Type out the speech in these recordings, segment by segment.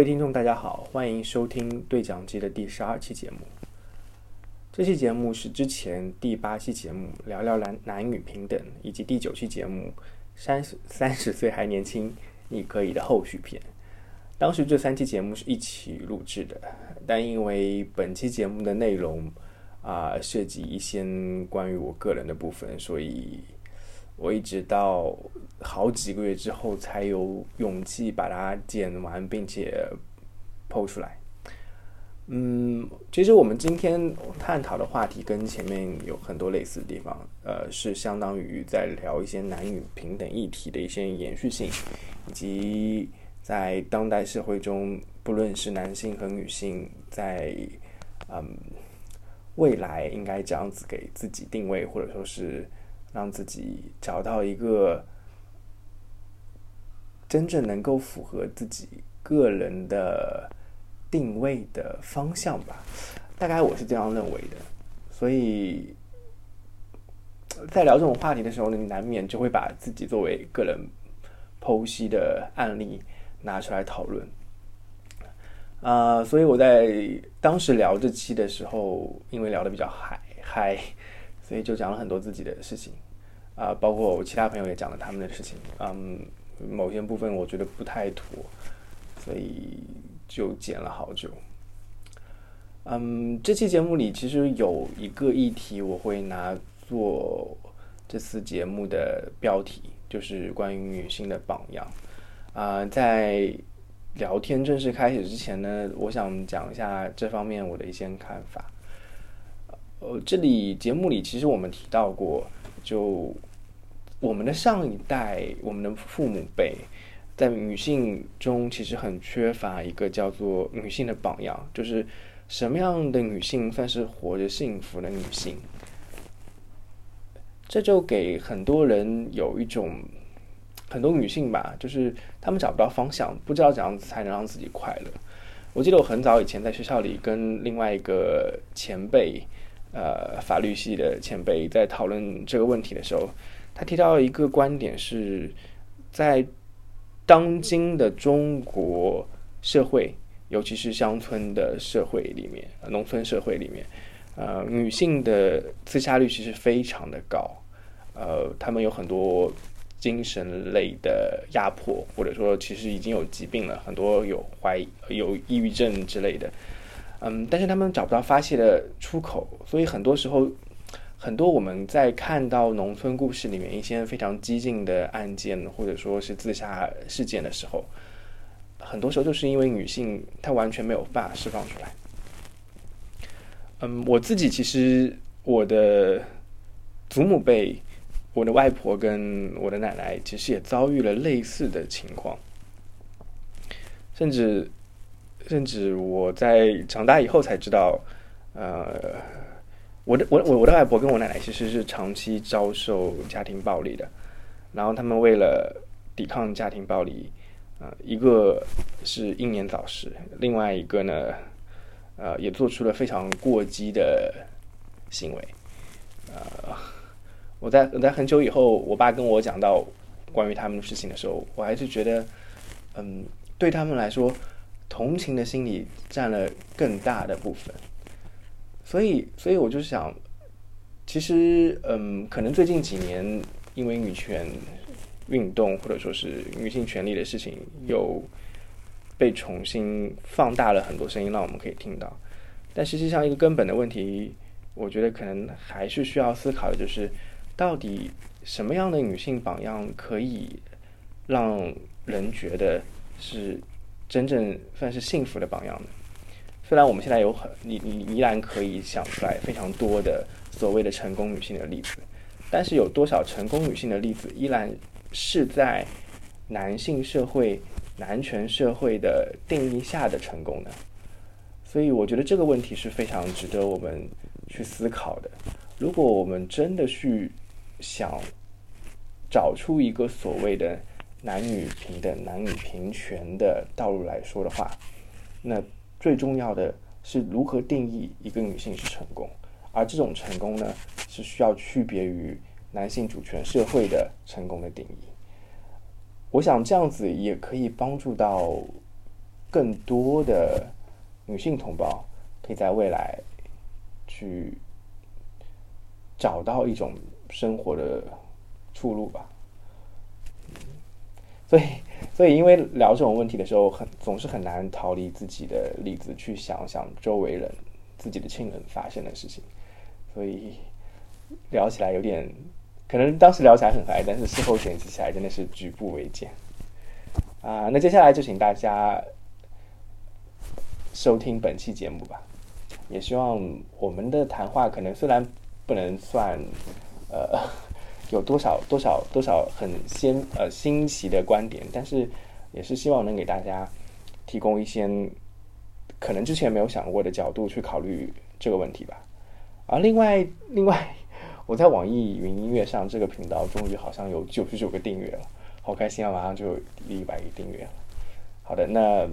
各位听众，大家好，欢迎收听对讲机的第十二期节目。这期节目是之前第八期节目聊聊男男女平等，以及第九期节目三十三十岁还年轻，你可以的后续片。当时这三期节目是一起录制的，但因为本期节目的内容啊涉及一些关于我个人的部分，所以我一直到好几个月之后才有勇气把它剪完，并且剖出来。嗯，其实我们今天探讨的话题跟前面有很多类似的地方，呃，是相当于在聊一些男女平等议题的一些延续性，以及在当代社会中，不论是男性和女性，在嗯未来应该怎样子给自己定位，或者说是让自己找到一个真正能够符合自己个人的。定位的方向吧，大概我是这样认为的。所以在聊这种话题的时候呢，你难免就会把自己作为个人剖析的案例拿出来讨论。啊，所以我在当时聊这期的时候，因为聊的比较嗨嗨，所以就讲了很多自己的事情啊，包括我其他朋友也讲了他们的事情。嗯，某些部分我觉得不太妥，所以。就剪了好久。嗯，这期节目里其实有一个议题，我会拿做这次节目的标题，就是关于女性的榜样。啊，在聊天正式开始之前呢，我想讲一下这方面我的一些看法。呃，这里节目里其实我们提到过，就我们的上一代，我们的父母辈。在女性中，其实很缺乏一个叫做女性的榜样，就是什么样的女性算是活着幸福的女性？这就给很多人有一种很多女性吧，就是她们找不到方向，不知道怎样子才能让自己快乐。我记得我很早以前在学校里跟另外一个前辈，呃，法律系的前辈在讨论这个问题的时候，他提到一个观点是在。当今的中国社会，尤其是乡村的社会里面，农村社会里面，呃，女性的自杀率其实非常的高，呃，她们有很多精神类的压迫，或者说其实已经有疾病了，很多有怀有抑郁症之类的，嗯，但是他们找不到发泄的出口，所以很多时候。很多我们在看到农村故事里面一些非常激进的案件，或者说是自杀事件的时候，很多时候就是因为女性她完全没有办法释放出来。嗯，我自己其实我的祖母辈，我的外婆跟我的奶奶其实也遭遇了类似的情况，甚至甚至我在长大以后才知道，呃。我的我我我的外婆跟我奶奶其实是长期遭受家庭暴力的，然后他们为了抵抗家庭暴力，呃，一个是英年早逝，另外一个呢，呃，也做出了非常过激的行为。呃，我在我在很久以后，我爸跟我讲到关于他们的事情的时候，我还是觉得，嗯，对他们来说，同情的心理占了更大的部分。所以，所以我就想，其实，嗯，可能最近几年，因为女权运动或者说是女性权利的事情，又被重新放大了很多声音，让我们可以听到。但实际上，一个根本的问题，我觉得可能还是需要思考的，就是到底什么样的女性榜样可以让人觉得是真正算是幸福的榜样呢？虽然我们现在有很你你依然可以想出来非常多的所谓的成功女性的例子，但是有多少成功女性的例子依然是在男性社会、男权社会的定义下的成功呢？所以我觉得这个问题是非常值得我们去思考的。如果我们真的去想找出一个所谓的男女平等、男女平权的道路来说的话，那。最重要的是如何定义一个女性是成功，而这种成功呢，是需要区别于男性主权社会的成功的定义。我想这样子也可以帮助到更多的女性同胞可以在未来去找到一种生活的出路吧。所以，所以因为聊这种问题的时候，很总是很难逃离自己的例子，去想想周围人、自己的亲人发生的事情，所以聊起来有点，可能当时聊起来很嗨，但是事后剪辑起来真的是举步维艰啊。那接下来就请大家收听本期节目吧，也希望我们的谈话可能虽然不能算呃。有多少多少多少很新呃新奇的观点，但是也是希望能给大家提供一些可能之前没有想过的角度去考虑这个问题吧。啊，另外另外，我在网易云音乐上这个频道终于好像有九十九个订阅了，好开心啊！马上就一百个订阅了。好的，那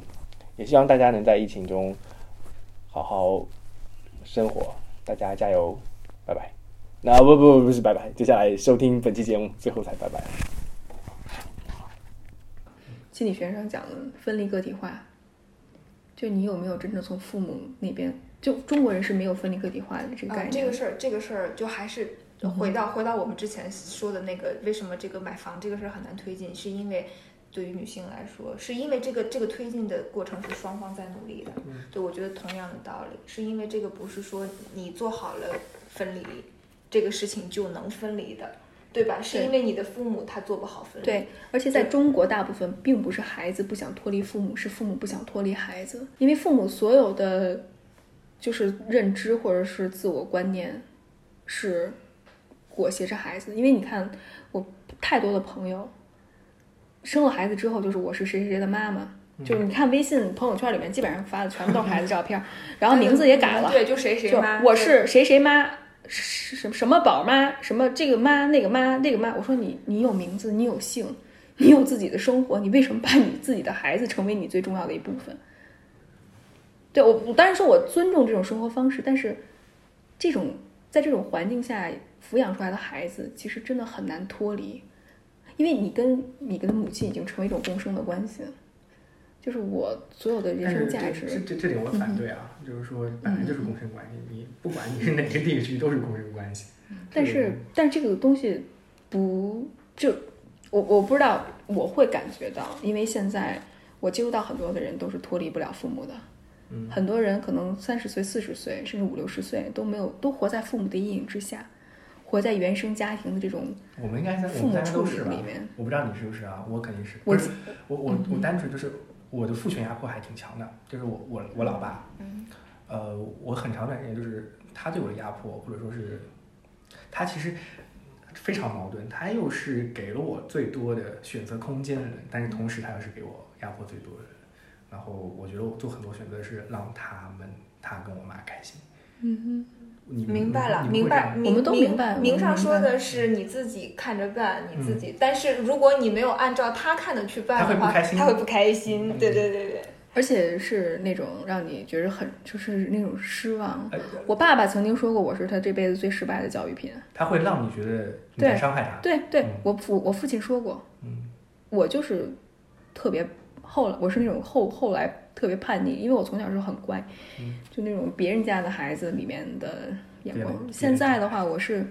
也希望大家能在疫情中好好生活，大家加油，拜拜。那不不不是拜拜，接下来收听本期节目，最后才拜拜。心理学上讲的分离个体化，就你有没有真正从父母那边？就中国人是没有分离个体化的这个概念。这个事儿，这个事儿就还是回到回到我们之前说的那个，为什么这个买房这个事儿很难推进？是因为对于女性来说，是因为这个这个推进的过程是双方在努力的。对，我觉得同样的道理，是因为这个不是说你做好了分离。这个事情就能分离的，对吧？是因为你的父母他做不好分离。对，而且在中国，大部分并不是孩子不想脱离父母，是父母不想脱离孩子。因为父母所有的就是认知或者是自我观念是裹挟着孩子。因为你看，我太多的朋友生了孩子之后，就是我是谁谁谁的妈妈，就是你看微信朋友圈里面基本上发的全部都是孩子照片，然后名字也改了，对，就谁谁妈，我是谁谁妈。是什什么宝妈？什么这个妈那个妈那个妈？我说你你有名字，你有姓，你有自己的生活，你为什么把你自己的孩子成为你最重要的一部分？对我我当然说我尊重这种生活方式，但是这种在这种环境下抚养出来的孩子，其实真的很难脱离，因为你跟你跟母亲已经成为一种共生的关系了。就是我所有的人生价值，这这这点我反对啊！就是说，本来就是共生关系，你不管你是哪个地区，都是共生关系。但是，但这个东西不就我我不知道，我会感觉到，因为现在我接触到很多的人都是脱离不了父母的，很多人可能三十岁、四十岁，甚至五六十岁都没有，都活在父母的阴影之下，活在原生家庭的这种我们应该在父母处理里面。我不知道你是不是啊？我肯定是，我我我我单纯就是。我的父权压迫还挺强的，就是我我我老爸，呃，我很长一段时间就是他对我的压迫，或者说是他其实非常矛盾，他又是给了我最多的选择空间的人，但是同时他又是给我压迫最多的人。然后我觉得我做很多选择是让他们他跟我妈开心。嗯哼。明白了，明白，我们都明白。明上说的是你自己看着办，你自己。但是如果你没有按照他看的去办的话，他会不开心。对对对对。而且是那种让你觉得很，就是那种失望。我爸爸曾经说过，我是他这辈子最失败的教育品。他会让你觉得你在伤害他。对对，我父我父亲说过，嗯，我就是特别后来，我是那种后后来。特别叛逆，因为我从小时候很乖，就那种别人家的孩子里面的眼光。现在的话，我是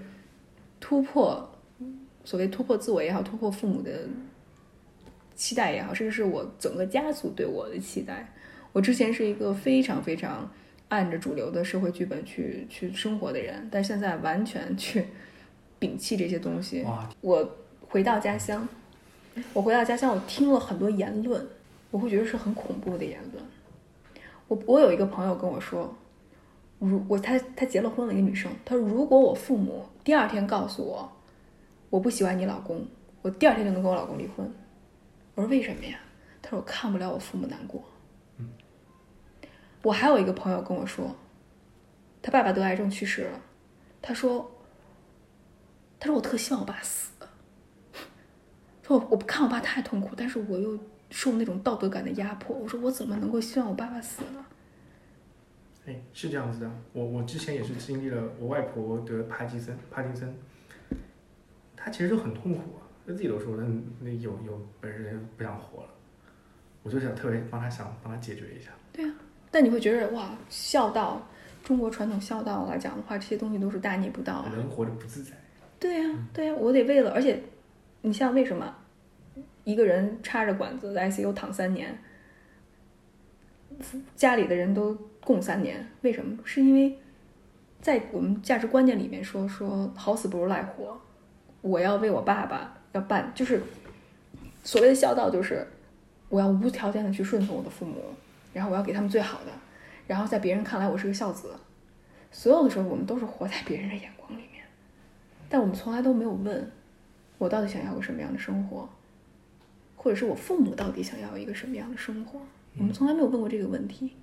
突破所谓突破自我也好，突破父母的期待也好，甚至是我整个家族对我的期待。我之前是一个非常非常按着主流的社会剧本去去生活的人，但现在完全去摒弃这些东西。我回到家乡，我回到家乡，我听了很多言论。我会觉得是很恐怖的言论。我我有一个朋友跟我说，如我他他结了婚了，一个女生，她说如果我父母第二天告诉我我不喜欢你老公，我第二天就能跟我老公离婚。我说为什么呀？他说我看不了我父母难过。我还有一个朋友跟我说，他爸爸得癌症去世了，他说，他说我特希望我爸死，说我我不看我爸太痛苦，但是我又。受那种道德感的压迫，我说我怎么能够希望我爸爸死呢？哎，是这样子的，我我之前也是经历了我外婆得帕金森，帕金森，她其实就很痛苦啊，她自己都说那那有有本事人不想活了，我就想特别帮他想帮他解决一下。对啊，但你会觉得哇，孝道，中国传统孝道来讲的话，这些东西都是大逆不道啊。人活着不自在。对呀、对呀、我得为了，而且你像为什么一个人插着管子在 ICU 躺三年，家里的人都供三年，为什么？是因为在我们价值观念里面说说好死不如赖活，我要为我爸爸要办，就是所谓的孝道，就是我要无条件的去顺从我的父母，然后我要给他们最好的，然后在别人看来我是个孝子。所有的时候，我们都是活在别人的眼光里面。但我们从来都没有问，我到底想要个什么样的生活，或者是我父母到底想要一个什么样的生活，我们从来没有问过这个问题。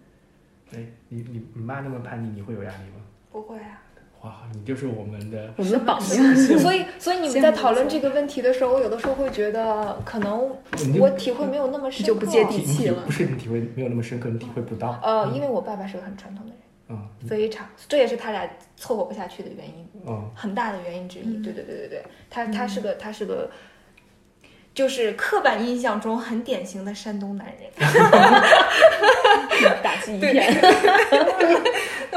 哎，你你你妈那么叛逆，你会有压力吗？不会啊。哇，你就是我们的我们的榜样，所以，所以你们在讨论这个问题的时候，我有的时候会觉得，可能我体会没有那么深刻，就不接地气了不是你体会没有那么深刻，你体会不到。呃，因为我爸爸是个很传统的人，嗯非常，这也是他俩凑合不下去的原因，嗯，很大的原因之一。嗯对对对对对，他他是个他是个，就是刻板印象中很典型的山东男人。打击一片。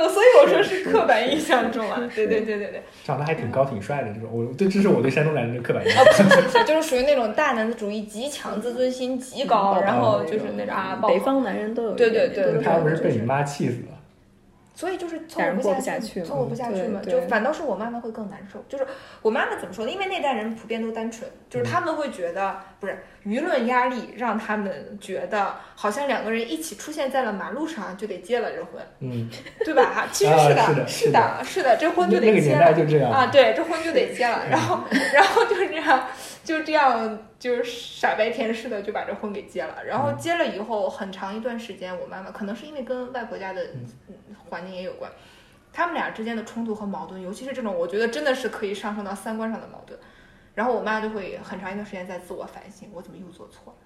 所以我说是刻板印象中啊，对对对对对，长得还挺高挺帅的这种，我对这是我对山东男人的刻板印啊象。不是不是，就是属于那种大男子主义极强、自尊心极高，嗯然后就是那种啊，北方男人都有对对对他不是被你妈气死了？所以就是凑合不下去凑合不下去嘛。就反倒是我妈妈会更难受。就是我妈妈怎么说呢？因为那代人普遍都单纯，就是他们会觉得不是舆论压力让他们觉得好像两个人一起出现在了马路上就得结了这婚，嗯，对吧？其实啊是的，是的是的，这婚就得结了。就这样啊，对，这婚就得结了，然后，然后就这样，就这样，就是傻白甜似的就把这婚给结了。然后结了以后，很长一段时间，我妈妈可能是因为跟外婆家的嗯环境也有关，他们俩之间的冲突和矛盾，尤其是这种，我觉得真的是可以上升到三观上的矛盾。然后我妈就会很长一段时间在自我反省，我怎么又做错了？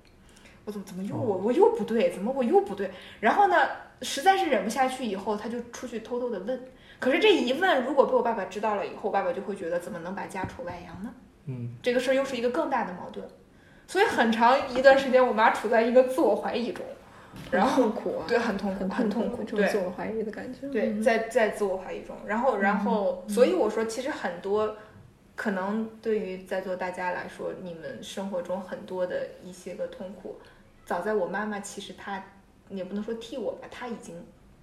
我怎么怎么又我我又不对？怎么我又不对？然后呢，实在是忍不下去以后，她就出去偷偷的问。可是这一问，如果被我爸爸知道了以后，我爸爸就会觉得怎么能把家丑外扬呢？嗯，这个事儿又是一个更大的矛盾，所以很长一段时间，我妈处在一个自我怀疑中，然后痛苦啊，对很痛苦，很很痛苦，这种对。自我怀疑的感觉。对，嗯。在在自我怀疑中，然后然后，所以我说，其实很多可能对于在座大家来说，你们生活中很多的一些个痛苦，早在我妈妈其实她也不能说替我吧，她已经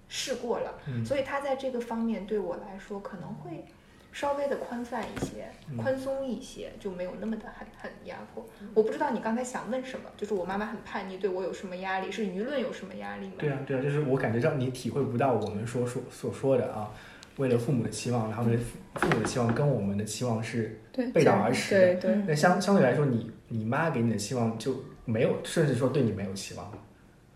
试过了，嗯。所以她在这个方面对我来说可能会稍微的宽泛一些，嗯宽松一些，就没有那么的很很压迫。我不知道你刚才想问什么，就是我妈妈很叛逆，对我有什么压力？是舆论有什么压力吗？对啊，对啊，就是我感觉让你体会不到我们说说所说的啊，为了父母的期望，然后呢，父父母的期望跟我们的期望是背道而驰的对对，嗯那相相对来说，你你妈给你的期望就没有，甚至说对你没有期望，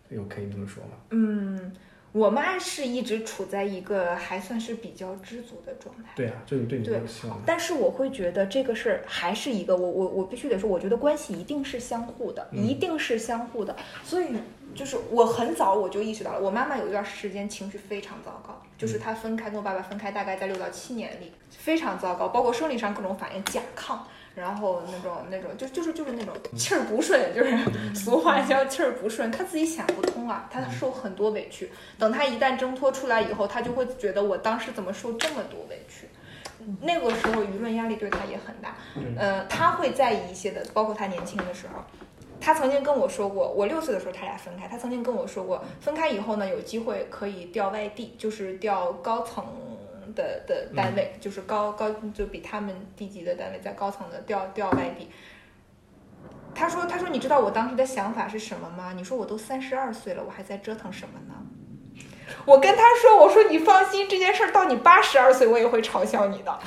有可以这么说吗？嗯，我妈是一直处在一个还算是比较知足的状态。对啊，就是对你没有期望。但是我会觉得这个事儿还是一个，我我我必须得说，我觉得关系一定是相互的，嗯一定是相互的。所以就是我很早我就意识到了，我妈妈有一段时间情绪非常糟糕，就是她分开跟我爸爸分开，大概在六到七年里非常糟糕，包括生理上各种反应，甲亢。然后那种那种就就是就是那种气儿不顺，就是俗话叫气儿不顺，他自己想不通啊，他受很多委屈。等他一旦挣脱出来以后，他就会觉得我当时怎么受这么多委屈。那个时候舆论压力对他也很大，嗯呃，他会在意一些的，包括他年轻的时候，他曾经跟我说过，我六岁的时候他俩分开，他曾经跟我说过，分开以后呢，有机会可以调外地，就是调高层的的单位，就是高高就比他们低级的单位，在高层的调调外地。他说：“他说你知道我当时的想法是什么吗？你说我都三十二岁了，我还在折腾什么呢？”我跟他说：“我说你放心，这件事儿到你八十二岁，我也会嘲笑你的。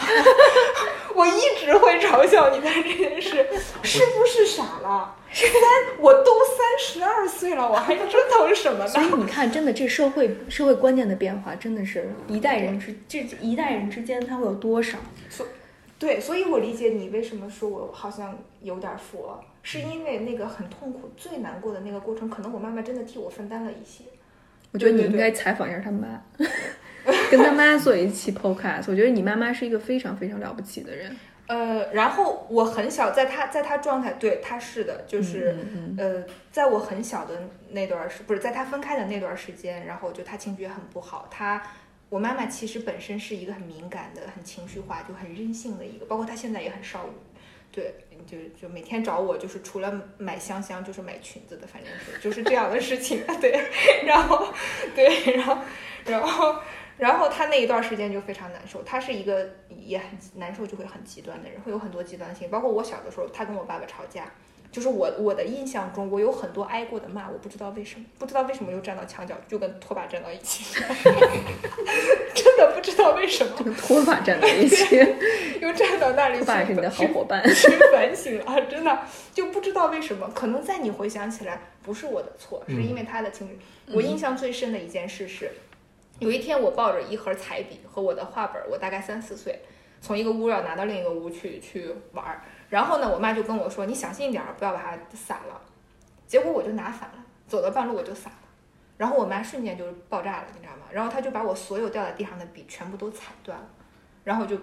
我一直会嘲笑你的这件事，是不是傻了？三，我都三十二岁了，我还折腾什么呢 所以？你看，真的这社会社会观念的变化，真的是一代人之这一代人之间，他会有多少？所对，所以我理解你为什么说我好像有点佛，是因为那个很痛苦、最难过的那个过程，可能我妈妈真的替我分担了一些。我觉得你应该采访一下他妈，跟他妈做一期 podcast。我觉得你妈妈是一个非常非常了不起的人。呃，然后我很小，在他在他状态，对，他是的，就是呃，在我很小的那段时，不是在他分开的那段时间，然后就他情绪很不好。他，我妈妈其实本身是一个很敏感的、很情绪化、就很任性的一个，包括她现在也很少女，对，就就每天找我，就是除了买香香，就是买裙子的，反正是就是这样的事情，对，然后对，然后然后。然后他那一段时间就非常难受，他是一个也很难受就会很极端的人，会有很多极端性。包括我小的时候，他跟我爸爸吵架，就是我我的印象中，我有很多挨过的骂，我不知道为什么，不知道为什么又站到墙角，就跟拖把站到一起，真的不知道为什么，跟拖把站到一起，又站到那里，拖把是你的好伙伴，去反省啊，真的就不知道为什么，可能在你回想起来，不是我的错，是因为他的情绪。我印象最深的一件事是。有一天，我抱着一盒彩笔和我的画本，我大概三四岁，从一个屋要拿到另一个屋去去玩儿。然后呢，我妈就跟我说：“你小心一点，不要把它散了。”结果我就拿反了，走到半路我就散了。然后我妈瞬间就爆炸了，你知道吗？然后她就把我所有掉在地上的笔全部都踩断了，然后就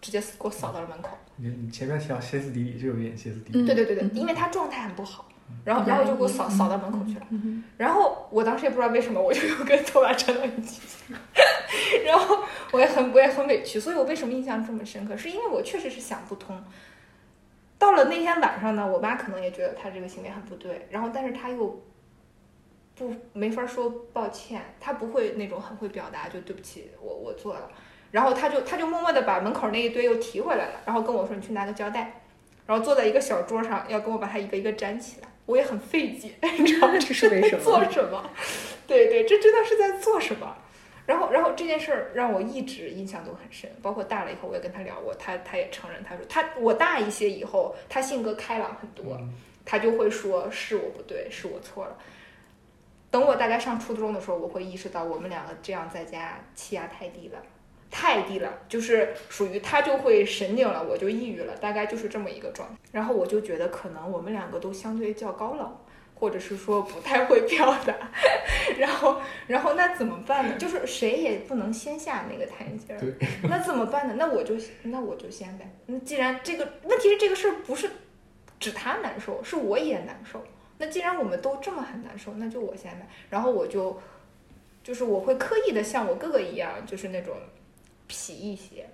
直接给我扫到了门口。你你前面提到歇斯底里，就有点歇斯底里。对对对对，因为她状态很不好。然后，然后就给我扫扫到门口去了。然后我当时也不知道为什么，我就又跟拖把站到一起。然后我也很我也很委屈，所以我为什么印象这么深刻？是因为我确实是想不通。到了那天晚上呢，我妈可能也觉得她这个行为很不对，然后但是她又不没法说抱歉，她不会那种很会表达，就对不起，我我做了。然后她就她就默默的把门口那一堆又提回来了，然后跟我说：“你去拿个胶带。”然后坐在一个小桌上，要跟我把它一个一个粘起来。我也很费解，你知道这是为什么？做什么？对对，这真的是在做什么？然后，然后这件事儿让我一直印象都很深。包括大了以后，我也跟他聊过，他他也承认，他说他我大一些以后，他性格开朗很多，他就会说是我不对，是我错了。等我大概上初中的时候，我会意识到我们两个这样在家气压太低了。太低了，就是属于他就会神经了，我就抑郁了，大概就是这么一个状态。然后我就觉得可能我们两个都相对较高冷，或者是说不太会表达。然后，然后那怎么办呢？就是谁也不能先下那个台阶儿。那怎么办呢？那我就那我就先呗。那既然这个问题是这个事儿不是指他难受，是我也难受。那既然我们都这么很难受，那就我先呗。然后我就就是我会刻意的像我哥哥一样，就是那种。痞一些，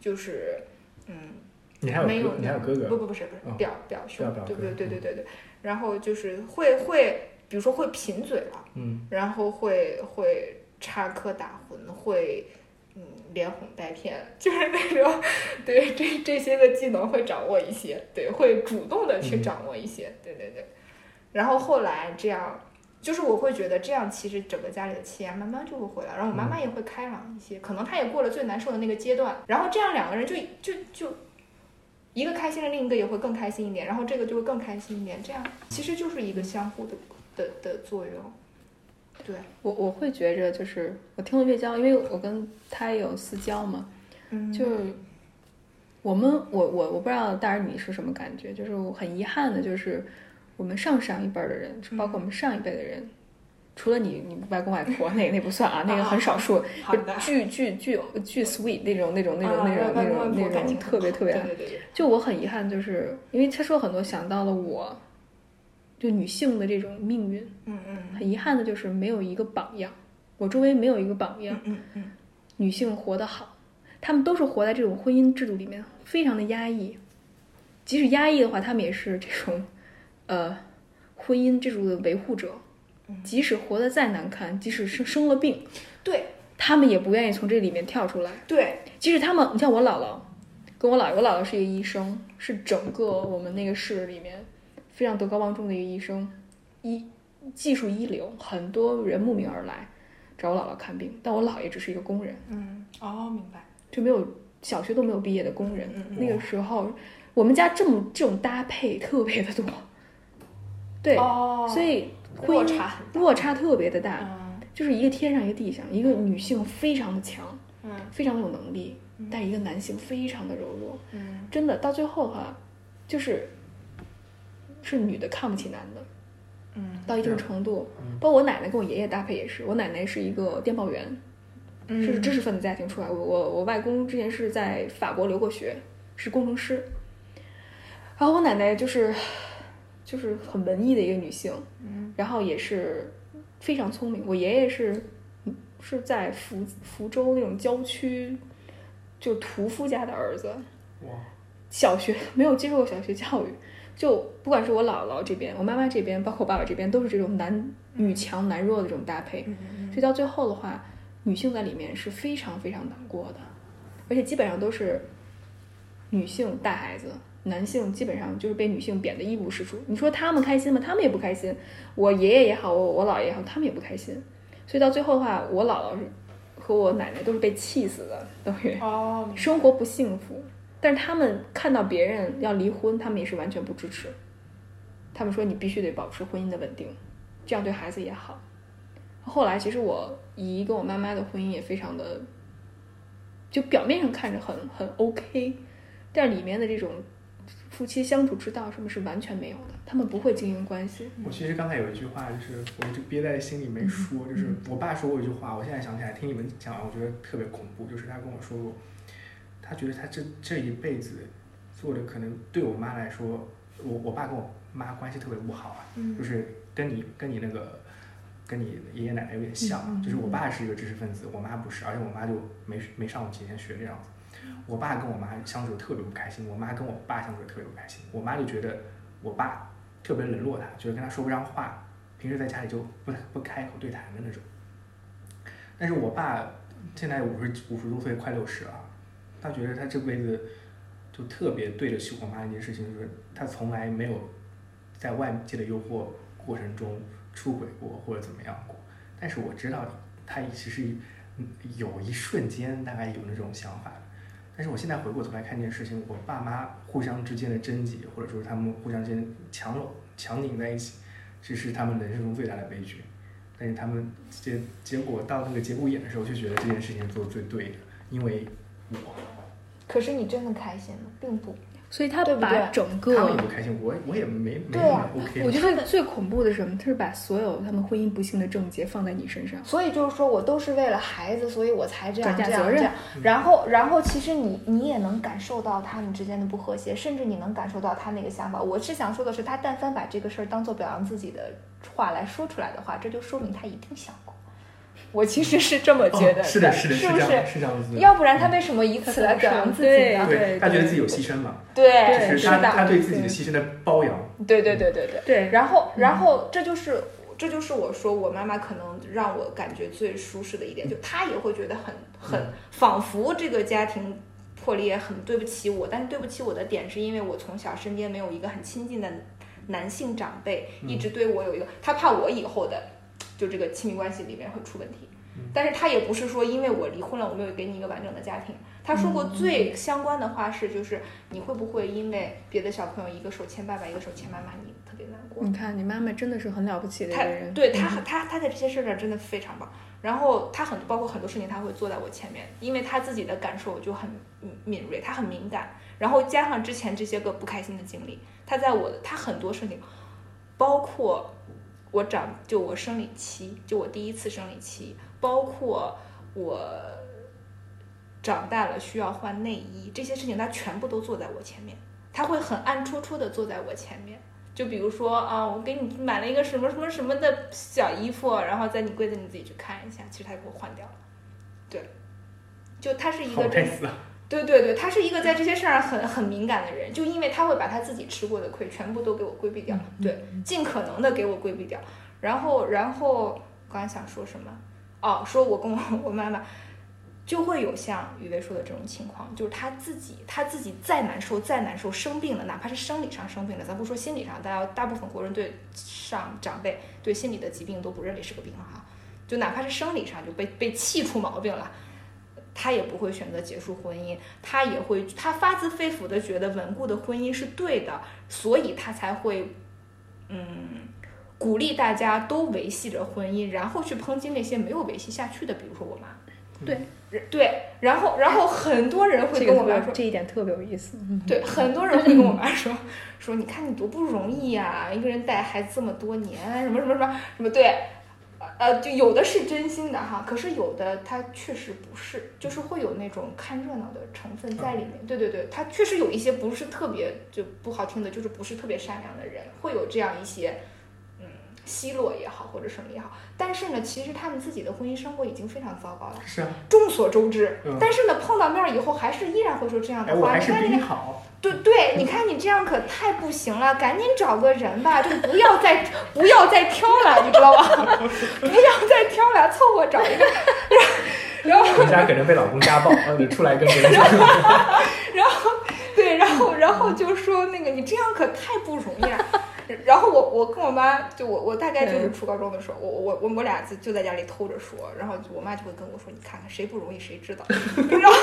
就是，嗯，你还有你还有哥哥？不不不是不是表表兄，对不对对对对对。然后就是会会，比如说会贫嘴了，嗯，然后会会插科打诨，会嗯连哄带骗，就是那种，对这这些个技能会掌握一些，对，会主动的去掌握一些，对对对。然后后来这样。就是我会觉得这样，其实整个家里的气压慢慢就会回来，然后我妈妈也会开朗一些，可能她也过了最难受的那个阶段，然后这样两个人就就就一个开心了，另一个也会更开心一点，然后这个就会更开心一点，这样其实就是一个相互的的的作用。对我我会觉着就是我听了月娇，因为我跟她有私交嘛，嗯，就是我们我我我不知道大儿你是什么感觉，就是我很遗憾的就是。我们上上一辈的人，包括我们上一辈的人，除了你，你外公外婆那那不算啊，那个很少数，巨巨巨巨 sweet 那种那种那种那种那种那种特别特别，就我很遗憾，就是因为他说很多想到了我，就女性的这种命运，嗯嗯，很遗憾的就是没有一个榜样，我周围没有一个榜样，嗯嗯，女性活得好，她们都是活在这种婚姻制度里面，非常的压抑，即使压抑的话，她们也是这种。呃，婚姻这种的维护者，即使活得再难看，即使生生了病，对他们也不愿意从这里面跳出来。对，即使他们，你像我姥姥，跟我姥爷，我姥姥是一个医生，是整个我们那个市里面非常德高望重的一个医生，医技术一流，很多人慕名而来找我姥姥看病。但我姥爷只是一个工人。嗯，哦，明白，就没有小学都没有毕业的工人。那个时候，我们家这么这种搭配特别的多。对，所以落差落差特别的大，就是一个天上一个地下，一个女性非常的强，嗯，非常的有能力，但一个男性非常的柔弱，嗯，真的到最后哈，就是是女的看不起男的，嗯，到一定程度，包括我奶奶跟我爷爷搭配也是，我奶奶是一个电报员，是知识分子家庭出来，我我我外公之前是在法国留过学，是工程师。然后我奶奶就是就是很文艺的一个女性，嗯然后也是非常聪明。我爷爷是是在福福州那种郊区，就屠夫家的儿子，哇，小学 没有接受过小学教育，就不管是我姥姥这边，我妈妈这边，包括我爸爸这边，都是这种男女强男弱的这种搭配。嗯所以到最后的话，女性在里面是非常非常难过的，而且基本上都是女性带孩子，男性基本上就是被女性贬得一无是处。你说他们开心吗？他们也不开心。我爷爷也好，我我姥爷也好，他们也不开心。所以到最后的话，我姥姥是和我奶奶都是被气死的，等于哦，生活不幸福。但是他们看到别人要离婚，他们也是完全不支持。他们说你必须得保持婚姻的稳定，这样对孩子也好。后来其实我姨跟我妈妈的婚姻也非常的，就表面上看着很很 OK，但里面的这种夫妻相处之道什么是完全没有的，他们不会经营关系。我其实刚才有一句话，就是我就憋在心里没说，就是我爸说过一句话，我现在想起来听你们讲，我觉得特别恐怖，就是他跟我说过，他觉得他这这一辈子做的可能对我妈来说，我我爸跟我妈关系特别不好啊，嗯就是跟你跟你那个跟你爷爷奶奶有点像就是我爸是一个知识分子，我妈不是，而且我妈就没没上过几天学这样子。我爸跟我妈相处特别不开心，我妈跟我爸相处特别不开心。我妈就觉得我爸特别冷落她，觉得跟她说不上话，平时在家里就不不开口对谈的那种。但是我爸现在五十五十多岁，快六十了，他觉得他这辈子就特别对得起我妈一件事情，就是他从来没有在外界的诱惑过程中出轨过或者怎么样过。但是我知道他其实有一瞬间大概有那种想法。但是我现在回过头来看这件事情，我爸妈互相之间的贞洁，或者说他们互相之间强搂强拧在一起，这是他们人生中最大的悲剧。但是他们结结果到那个节骨眼的时候，却觉得这件事情做的最对的，因为我可是你真的开心吗？并不。所以他把整个他们也，不开心，我我也没没对那么啊 OK。我觉得最恐怖的是什么？他是把所有他们婚姻不幸的症结放在你身上。所以就是说我都是为了孩子，所以我才这样这样这样。然后，然后其实你你也能感受到他们之间的不和谐，甚至你能感受到他那个想法。我是想说的是，他但凡把这个事儿当做表扬自己的话来说出来的话，这就说明他一定想过。我其实是这么觉得哦、是的，是的，是不，是？是这样子。要不然他为什么以此来表扬自己呢？对，他觉得自己有牺牲嘛，对，就是他是的，他对自己的牺牲的包养。对对对对对。对，然后，然后这就是这就是我说我妈妈可能让我感觉最舒适的一点，就她也会觉得很很仿佛这个家庭破裂很对不起我，但是对不起我的点是因为我从小身边没有一个很亲近的男性长辈，一直对我有一个他怕我以后的就这个亲密关系里面会出问题。但是他也不是说因为我离婚了，我没有给你一个完整的家庭。他说过最相关的话是，就是你会不会因为别的小朋友一个手牵爸爸，一个手牵妈妈，你特别难过？你看你妈妈真的是很了不起的一个人。对他他他在这些事儿上真的非常棒。然后他很包括很多事情他会坐在我前面，因为他自己的感受就很敏锐，他很敏感。然后加上之前这些个不开心的经历，他在我的他很多事情，包括我长就我生理期，就我第一次生理期，包括我长大了需要换内衣这些事情，他全部都坐在我前面，他会很暗戳戳的坐在我前面。就比如说啊，我给你买了一个什么什么什么的小衣服，然后在你柜子你自己去看一下，其实他给我换掉了。对，就他是一个真，对对对，他是一个在这些事儿上很很敏感的人，就因为他会把他自己吃过的亏全部都给我规避掉，对，尽可能的给我规避掉。然后，然后刚才想说什么？哦，说我跟我我妈妈。就会有像雨薇说的这种情况，就是他自己，他自己再难受，再难受，生病了，哪怕是生理上生病了，咱不说心理上，大家大部分国人对上长辈对心理的疾病都不认为是个病哈，就哪怕是生理上就被被气出毛病了，他也不会选择结束婚姻，他也会，他发自肺腑的觉得稳固的婚姻是对的，所以他才会，嗯，鼓励大家都维系着婚姻，然后去抨击那些没有维系下去的，比如说我妈。对对，然后然后很多人会跟我妈说，这一点特别有意思。对，很多人会跟我妈说说，你看你多不容易呀、啊，一个人带孩子这么多年，什么什么什么什么，对，呃，就有的是真心的哈，可是有的他确实不是，就是会有那种看热闹的成分在里面。对对对，他确实有一些不是特别就不好听的，就是不是特别善良的人，会有这样一些。奚落也好，或者什么也好，但是呢，其实他们自己的婚姻生活已经非常糟糕了。是啊，众所周知。但是呢，碰到面以后还是依然会说这样的话。还是比你好。对对，你看你这样可太不行了，赶紧找个人吧，就不要再不要再挑了，你知道吧？不要再挑了，凑合找一个。然后。回家可能被老公家暴，你出来跟别人说。然后，对，然后，然后就说那个你这样可太不容易了。然后我我跟我妈就我我大概就是初高中的时候，我我我我俩就就在家里偷着说，然后我妈就会跟我说，你看看谁不容易谁知道，然后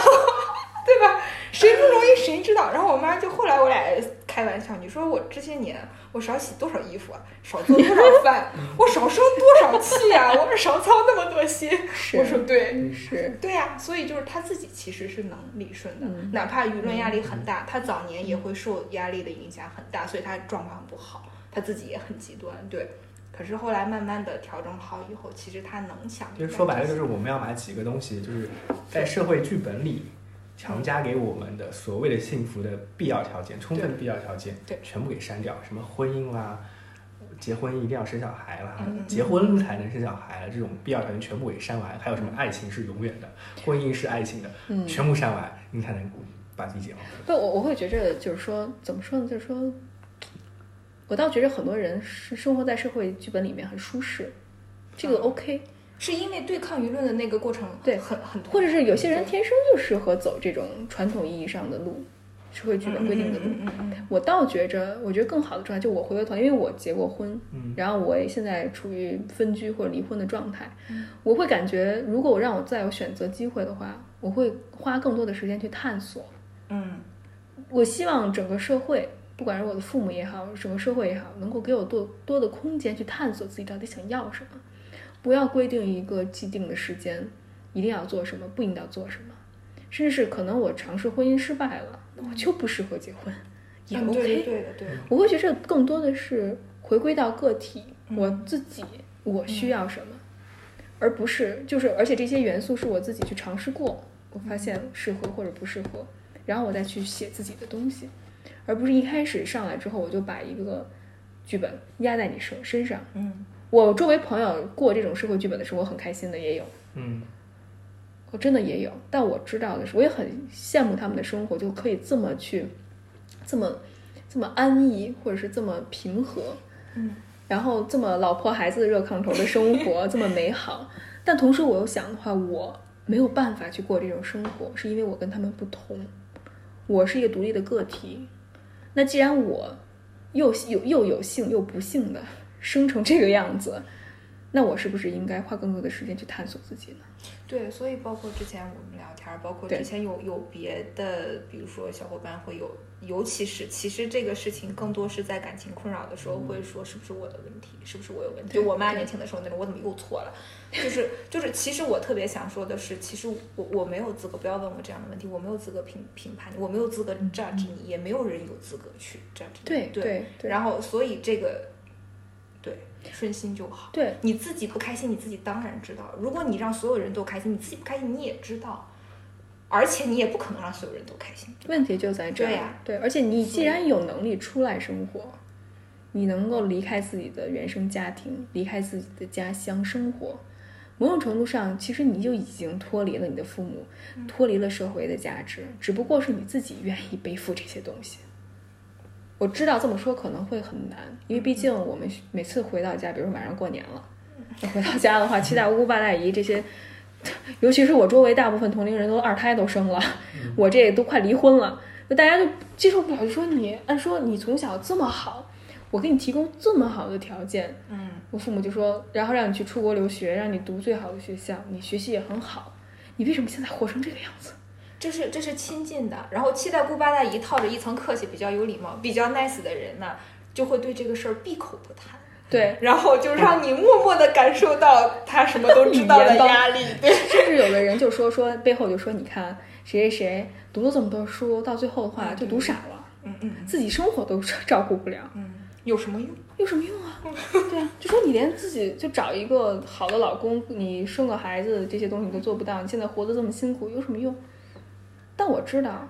对吧？谁不容易谁知道？然后我妈就后来我俩开玩笑，你说我这些年我少洗多少衣服啊，少做多少 饭，我少生多少气啊，我少操那么多心。我说对，是对呀，所以就是他自己其实是能理顺的，哪怕舆论压力很大，他早年也会受压力的影响很大，所以他状况不好。他自己也很极端，对。可是后来慢慢的调整好以后，其实他能想。其实说白了就是我们要把几个东西，就是在社会剧本里强加给我们的所谓的幸福的必要条件、充分的必要条件，对，全部给删掉。什么婚姻啦，结婚一定要生小孩啦，结婚才能生小孩，这种必要条件全部给删完。还有什么爱情是永远的，婚姻是爱情的，嗯全部删完，你才能把自己解放。不，我我会觉着就是说，怎么说呢？就是说。我倒觉得很多人是生活在社会剧本里面很舒适，这个 OK，是因为对抗舆论的那个过程对很很，或者是有些人天生就适合走这种传统意义上的路，社会剧本规定的路。我倒觉着，我觉得更好的状态就我回过头，因为我结过婚，然后我现在处于分居或者离婚的状态，我会感觉，如果我让我再有选择机会的话，我会花更多的时间去探索。嗯，我希望整个社会。不管是我的父母也好，整个社会也好，能够给我多多的空间去探索自己到底想要什么，不要规定一个既定的时间，一定要做什么，不应当做什么，甚至是可能我尝试婚姻失败了，那我就不适合结婚，也 OK。对对对，我会觉得更多的是回归到个体，我自己我需要什么，而不是就是而且这些元素是我自己去尝试过，我发现适合或者不适合，然后我再去写自己的东西。而不是一开始上来之后我就把一个剧本压在你身身上。嗯，我周围朋友过这种社会剧本的时候，我很开心的也有。嗯，我真的也有，但我知道的是，我也很羡慕他们的生活，就可以这么去，这么这么安逸，或者是这么平和。嗯，然后这么老婆孩子热炕头的生活这么美好，但同时我又想的话，我没有办法去过这种生活，是因为我跟他们不同，我是一个独立的个体。那既然我又有又有幸又不幸的生成这个样子，那我是不是应该花更多的时间去探索自己呢？对，所以包括之前我们聊天，包括之前有有别的，比如说小伙伴会有，尤其是其实这个事情更多是在感情困扰的时候会说是不是我的问题，是不是我有问题？就我妈年轻的时候那种，我怎么又错了？就是就是，其实我特别想说的是，其实我我没有资格，不要问我这样的问题，我没有资格评评判你，我没有资格 judge 你，也没有人有资格去 judge 你。对对对。然后，所以这个。对顺心就好。对，你自己不开心，你自己当然知道。如果你让所有人都开心，你自己不开心，你也知道。而且你也不可能让所有人都开心。问题就在这儿。对呀，对。而且你既然有能力出来生活，你能够离开自己的原生家庭，离开自己的家乡生活，某种程度上，其实你就已经脱离了你的父母，脱离了社会的价值。只不过是你自己愿意背负这些东西。我知道这么说可能会很难，因为毕竟我们每次回到家，比如说马上过年了，回到家的话，七大姑八大姨这些，尤其是我周围大部分同龄人都二胎都生了，我这都快离婚了，那大家就接受不了，就说你按说你从小这么好，我给你提供这么好的条件，嗯，我父母就说，然后让你去出国留学，让你读最好的学校，你学习也很好，你为什么现在活成这个样子？这是这是亲近的，然后七大姑八大姨套着一层客气、比较有礼貌、比较 nice 的人呢，就会对这个事儿闭口不谈。对，然后就让你默默的感受到他什么都知道的压力。对，甚至有的人就说说背后就说，你看谁谁谁读了这么多书，到最后的话就读傻了。嗯嗯，自己生活都照顾不了。嗯，有什么用？有什么用啊？对啊，就说你连自己就找一个好的老公，你生个孩子这些东西你都做不到，你现在活得这么辛苦，有什么用？但我知道，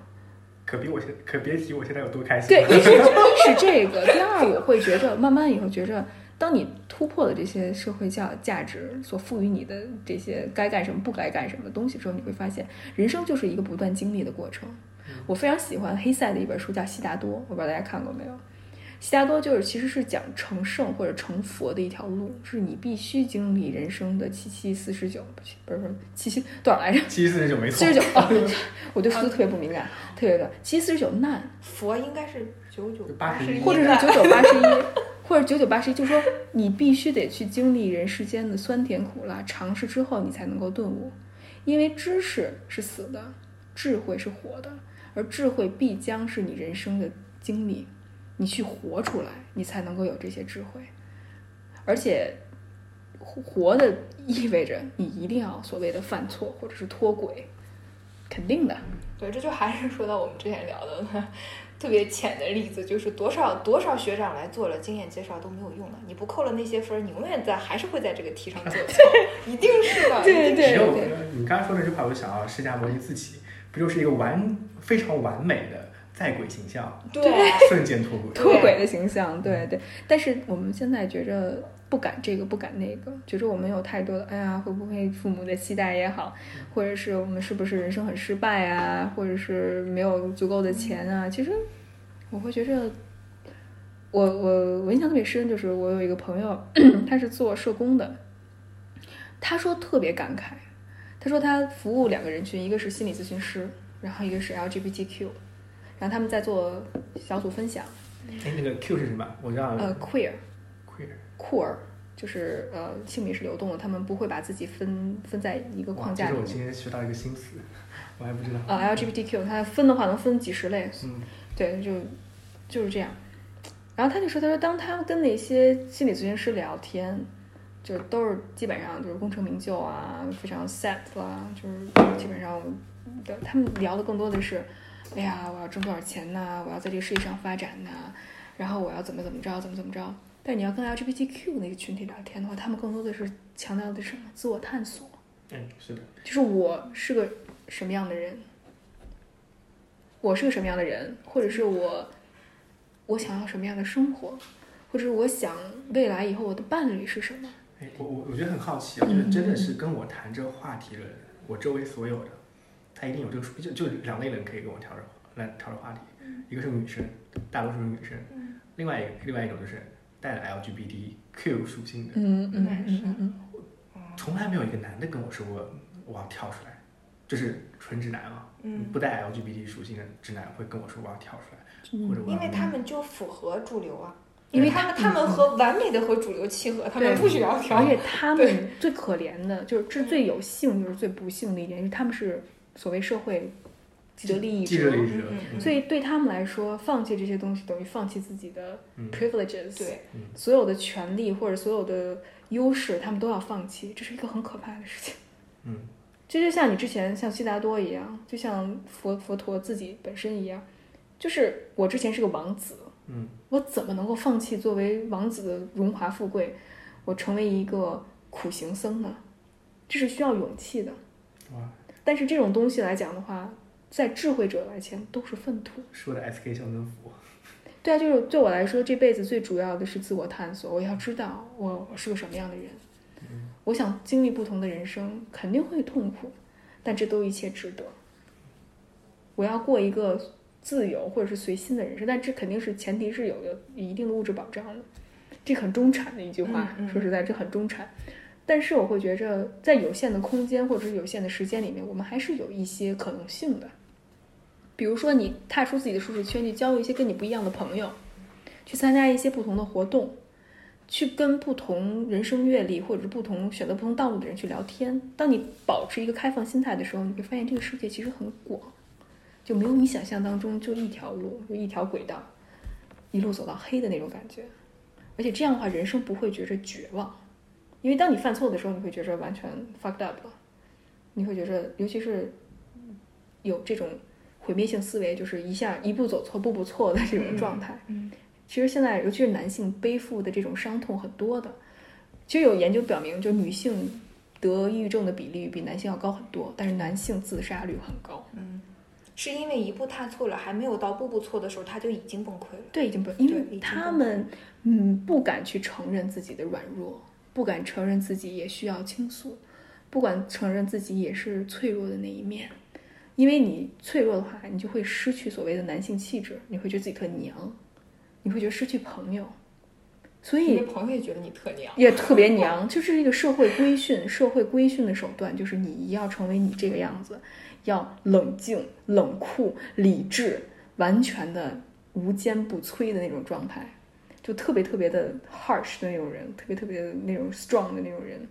可比我现可别提我现在有多开心。对，一是一是这个，第二我会觉着，慢慢以后觉着，当你突破了这些社会价价值所赋予你的这些该干什么不该干什么的东西之后，你会发现，人生就是一个不断经历的过程。我非常喜欢黑塞的一本书叫《悉达多》，我不知道大家看过没有。悉达多就是其实是讲成圣或者成佛的一条路，是你必须经历人生的七七四十九，不是不是七七多少来着？七七四十九没错。四十九哦，我对数字特别不敏感，特别的七七四十九难。佛应该是九九八十一，或者是九九八十一，或者九九八十一，就说你必须得去经历人世间的酸甜苦辣，尝试之后你才能够顿悟，因为知识是死的，智慧是活的，而智慧必将是你人生的经历。你去活出来，你才能够有这些智慧，而且活的意味着你一定要所谓的犯错或者是脱轨，肯定的。对，这就还是说到我们之前聊的特别浅的例子，就是多少多少学长来做了经验介绍都没有用的，你不扣了那些分，你永远在还是会在这个题上做错，一定是的。对对对。你刚刚说那句话，我就想到释迦牟尼自己，不就是一个完非常完美的。在轨形象，对，瞬间脱轨，脱轨的形象，对对。但是我们现在觉着不敢这个，不敢那个，觉着我们有太多的，哎呀，会不会父母的期待也好，或者是我们是不是人生很失败啊，或者是没有足够的钱啊？其实我会觉着，我我我印象特别深，就是我有一个朋友，他是做社工的，他说特别感慨，他说他服务两个人群，一个是心理咨询师，然后一个是 LGBTQ。然后他们在做小组分享。哎，那个 Q 是什么？我知道。呃，queer，queer，酷儿，就是呃，性别是流动的，他们不会把自己分分在一个框架里。我今天学到一个新词，我还不知道。呃，LGBTQ，它分的话能分几十类。嗯。对，就就是这样。然后他就说：“他说，当他跟那些心理咨询师聊天，就都是基本上就是功成名就啊，非常 set 啦，就是基本上的，他们聊的更多的是。”哎呀，我要挣多少钱呐？我要在这个事业上发展呐，然后我要怎么怎么着，怎么怎么着。但你要跟 LGBTQ 那个群体聊天的话，他们更多的是强调的是什么？自我探索。嗯，是的。就是我是个什么样的人，我是个什么样的人，或者是我，我想要什么样的生活，或者是我想未来以后我的伴侣是什么？哎，我我我觉得很好奇啊，就是真的是跟我谈这个话题的人，我周围所有的。他一定有这个就就两类人可以跟我挑着来挑着话题，一个是女生，大多数是女生，另外一个另外一种就是带了 LGBTQ 属性的男生，从来没有一个男的跟我说过我要跳出来，就是纯直男啊，不带 LGBT 属性的直男会跟我说我要跳出来，或者因为他们就符合主流啊，因为他们他们和完美的和主流契合，他们不需要跳，而且他们最可怜的就是这最有幸就是最不幸的一点，是他们是。所谓社会既得利益者，所以对他们来说，放弃这些东西等于放弃自己的 privileges，对，所有的权利或者所有的优势，他们都要放弃，这是一个很可怕的事情。嗯，这就像你之前像悉达多一样，就像佛佛陀自己本身一样，就是我之前是个王子，嗯，我怎么能够放弃作为王子的荣华富贵，我成为一个苦行僧呢？这是需要勇气的。哇。但是这种东西来讲的话，在智慧者来前都是粪土。说的 S K 肖恩福。对啊，就是对我来说，这辈子最主要的是自我探索。我要知道我我是个什么样的人。我想经历不同的人生，肯定会痛苦，但这都一切值得。我要过一个自由或者是随心的人生，但这肯定是前提是有有一定的物质保障的。这很中产的一句话，说实在，这很中产。但是我会觉着，在有限的空间或者是有限的时间里面，我们还是有一些可能性的。比如说，你踏出自己的舒适圈，去交一些跟你不一样的朋友，去参加一些不同的活动，去跟不同人生阅历或者是不同选择不同道路的人去聊天。当你保持一个开放心态的时候，你会发现这个世界其实很广，就没有你想象当中就一条路，就一条轨道，一路走到黑的那种感觉。而且这样的话，人生不会觉着绝望。因为当你犯错的时候，你会觉着完全 fucked up 了，你会觉着，尤其是有这种毁灭性思维，就是一下一步走错，步步错的这种状态，嗯其实现在尤其是男性背负的这种伤痛很多的。其实有研究表明，就女性得抑郁症的比例比男性要高很多，但是男性自杀率很高。嗯，是因为一步踏错了，还没有到步步错的时候，他就已经崩溃了。对，已经崩，因为他们嗯不敢去承认自己的软弱，不敢承认自己也需要倾诉，不敢承认自己也是脆弱的那一面。因为你脆弱的话，你就会失去所谓的男性气质，你会觉得自己特娘，你会觉得失去朋友，所以朋友也觉得你特娘，也特别娘，就是一个社会规训，社会规训的手段，就是你要成为你这个样子，要冷静、冷酷、理智，完全的无坚不摧的那种状态，就特别特别的 harsh 的那种人，特别特别的那种 strong 的那种人，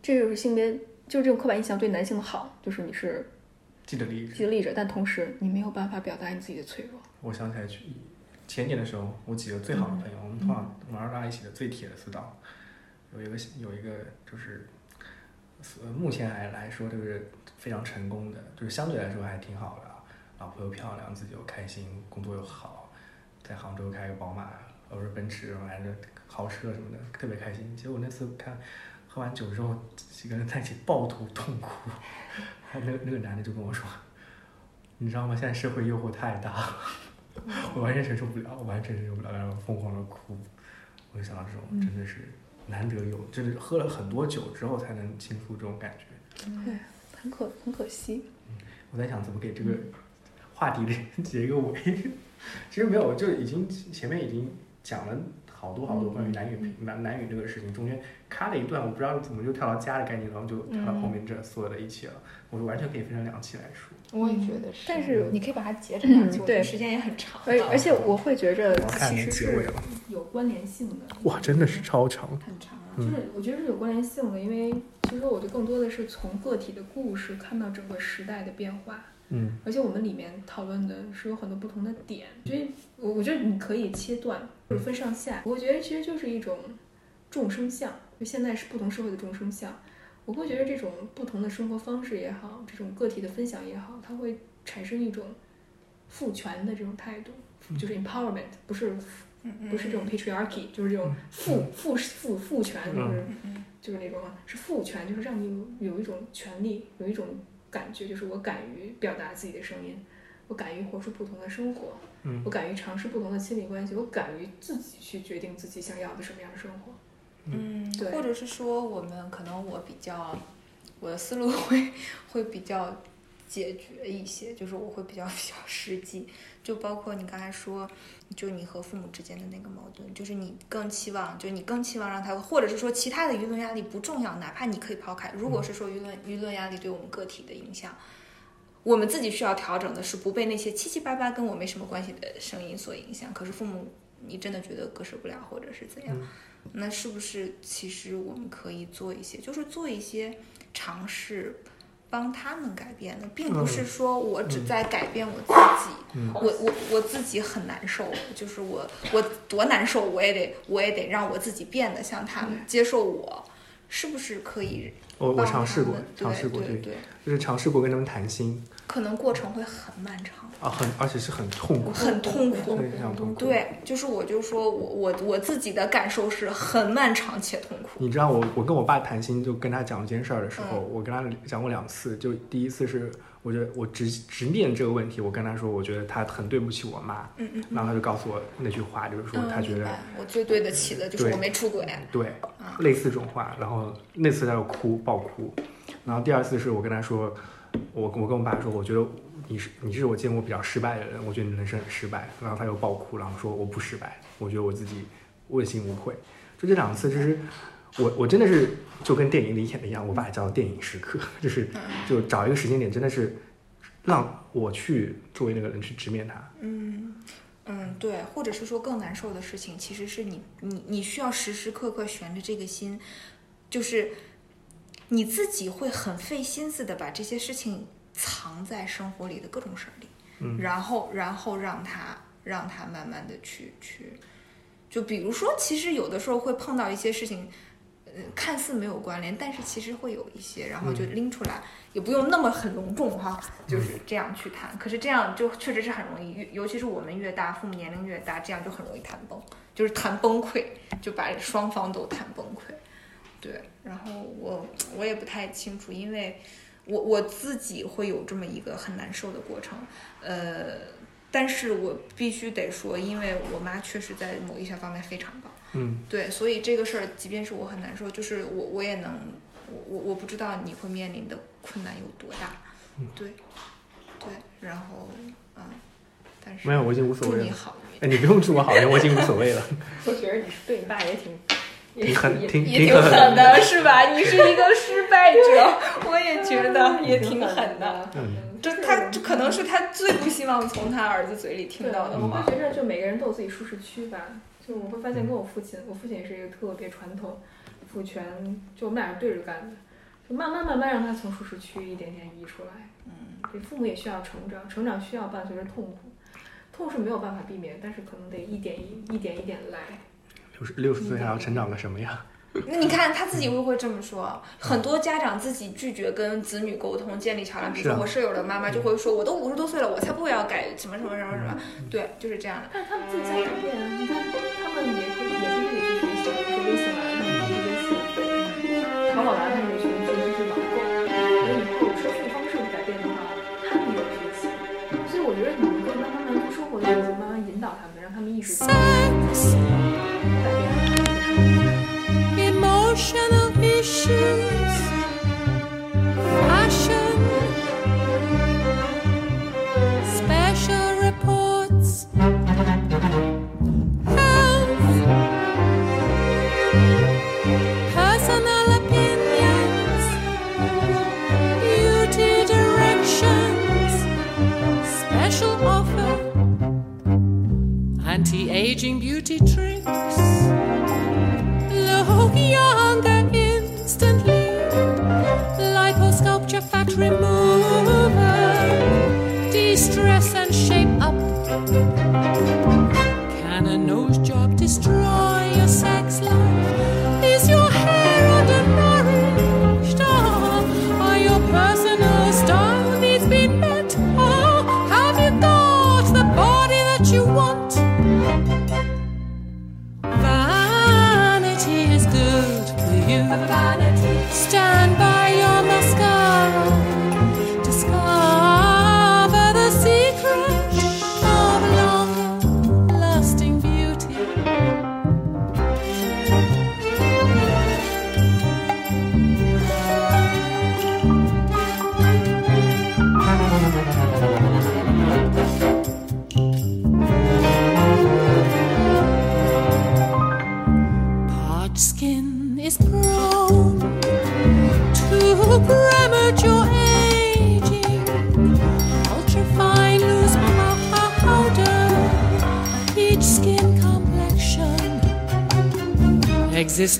这就是性别，就是这种刻板印象对男性的好，就是你是。既得利益者，既得利益者，但同时你没有办法表达你自己的脆弱。我想起来，去前年的时候，我几个最好的朋友，我们通常玩到一起的最铁的死党，有一个有一个就是，呃，目前来来说就是非常成功的，就是相对来说还挺好的，老婆又漂亮，自己又开心，工作又好，在杭州开个宝马，或者奔驰，反正豪车什么的，特别开心。结果那次看喝完酒之后，几个人在一起抱头痛哭。那那个男的就跟我说：“你知道吗？现在社会诱惑太大，我完全承受不了，我完全承受不了，然后疯狂的哭。”我就想到这种真的是难得有，就是喝了很多酒之后才能倾诉这种感觉。对，很可很可惜。我在想怎么给这个话题 结个尾。其实没有，就已经前面已经讲了。好多好多关于男女平男男女这个事情，中间咔了一段，我不知道怎么就跳到家的概念，然后就跳到后面这所有的一切了。我说完全可以分成两期来说。我也觉得是，但是你可以把它截成两期，对，时间也很长。而而且我会觉着其实是有关联性的。哇，真的是超长，很长。就是我觉得是有关联性的，因为其实我就更多的是从个体的故事看到整个时代的变化。嗯，而且我们里面讨论的是有很多不同的点，所以我我觉得你可以切断，或者分上下。我觉得其实就是一种众生相，就现在是不同社会的众生相。我会觉得这种不同的生活方式也好，这种个体的分享也好，它会产生一种赋权的这种态度，就是 empowerment，不是不是这种 patriarchy，就是这种赋赋赋赋权，就是就是那种是赋权，就是让你有有一种权利，有一种。感觉就是我敢于表达自己的声音，我敢于活出不同的生活，嗯，我敢于尝试不同的亲密关系，我敢于自己去决定自己想要的什么样的生活，嗯，对，或者是说我们可能我比较，我的思路 会会比较解决一些，就是我会比较 比较实际，就包括你刚才说。就你和父母之间的那个矛盾，就是你更期望，就你更期望让他，或者是说其他的舆论压力不重要，哪怕你可以抛开。如果是说舆论舆论压力对我们个体的影响，我们自己需要调整的是不被那些七七八八跟我没什么关系的声音所影响。可是父母，你真的觉得割舍不了，或者是怎样？那是不是其实我们可以做一些，就是做一些尝试。帮他们改变的，并不是说我只在改变我自己，我我我自己很难受，就是我我多难受，我也得我也得让我自己变得像他们，接受我，是不是可以？我我尝试过，尝试过，对对，就是尝试过跟他们谈心，可能过程会很漫长。啊，很，而且是很痛苦，很痛苦，非常痛苦。对，就是我，就说我，我，我自己的感受是很漫长且痛苦。你知道，我，我跟我爸谈心，就跟他讲一件事儿的时候，我跟他讲过两次。就第一次是，我觉得我直直面这个问题，我跟他说，我觉得他很对不起我妈。嗯嗯。然后他就告诉我那句话，就是说他觉得我最对得起的就是我没出轨。对，类似这种话。然后那次他就哭，爆哭。然后第二次是我跟他说，我我跟我爸说，我觉得。你是你是我见过比较失败的人，我觉得你人生很失败。然后他又爆哭，然后说我不失败，我觉得我自己问心无愧。就这两次，就是我我真的是就跟电影里演的一样，我把它叫电影时刻，就是就找一个时间点，真的是让我去作为那个人去直面他。嗯嗯，对，或者是说更难受的事情，其实是你你你需要时时刻刻悬着这个心，就是你自己会很费心思的把这些事情。藏在生活里的各种事儿里，嗯，然后，然后让他，让他慢慢的去去，就比如说，其实有的时候会碰到一些事情，看似没有关联，但是其实会有一些，然后就拎出来，也不用那么很隆重哈，就是这样去谈。可是这样就确实是很容易，越尤其是我们越大，父母年龄越大，这样就很容易谈崩，就是谈崩溃，就把双方都谈崩溃。对，然后我我也不太清楚，因为我我自己会有这么一个很难受的过程，呃，但是我必须得说，因为我妈确实在某一些方面非常棒。嗯，对，所以这个事儿，即便是我很难受，就是我我也能，我我我不知道你会面临的困难有多大，对，对，然后嗯，但是没有，我已经无所谓了。祝你好运。哎，你不用祝我好运，我已经无所谓了。我觉得你是对你爸也挺，挺狠，挺也挺狠的，是吧？你是一个失败者，我也觉得也挺狠的。嗯，这他这可能是他最不希望从他儿子嘴里听到的我。会觉得，就每个人都有自己舒适区吧。就我会发现，跟我父亲，我父亲也是一个特别传统、父权，就我们俩是对着干的，就慢慢慢慢让他从舒适区一点点移出来。嗯，这父母也需要成长，成长需要伴随着痛苦，痛是没有办法避免，但是可能得一点一一点一点来。六十六十岁还要成长个什么呀？那你看他自己会不会这么说？很多家长自己拒绝跟子女沟通、建立桥梁。比如说我舍友的妈妈就会说：“我都五十多岁了，我才不会要改什么什么什么什么。”对，就是这样的。但是他们自己家长变啊！你看，他们也可以也是可以去学习，比如说微信来，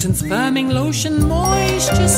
Existence firming lotion, moisture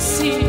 see.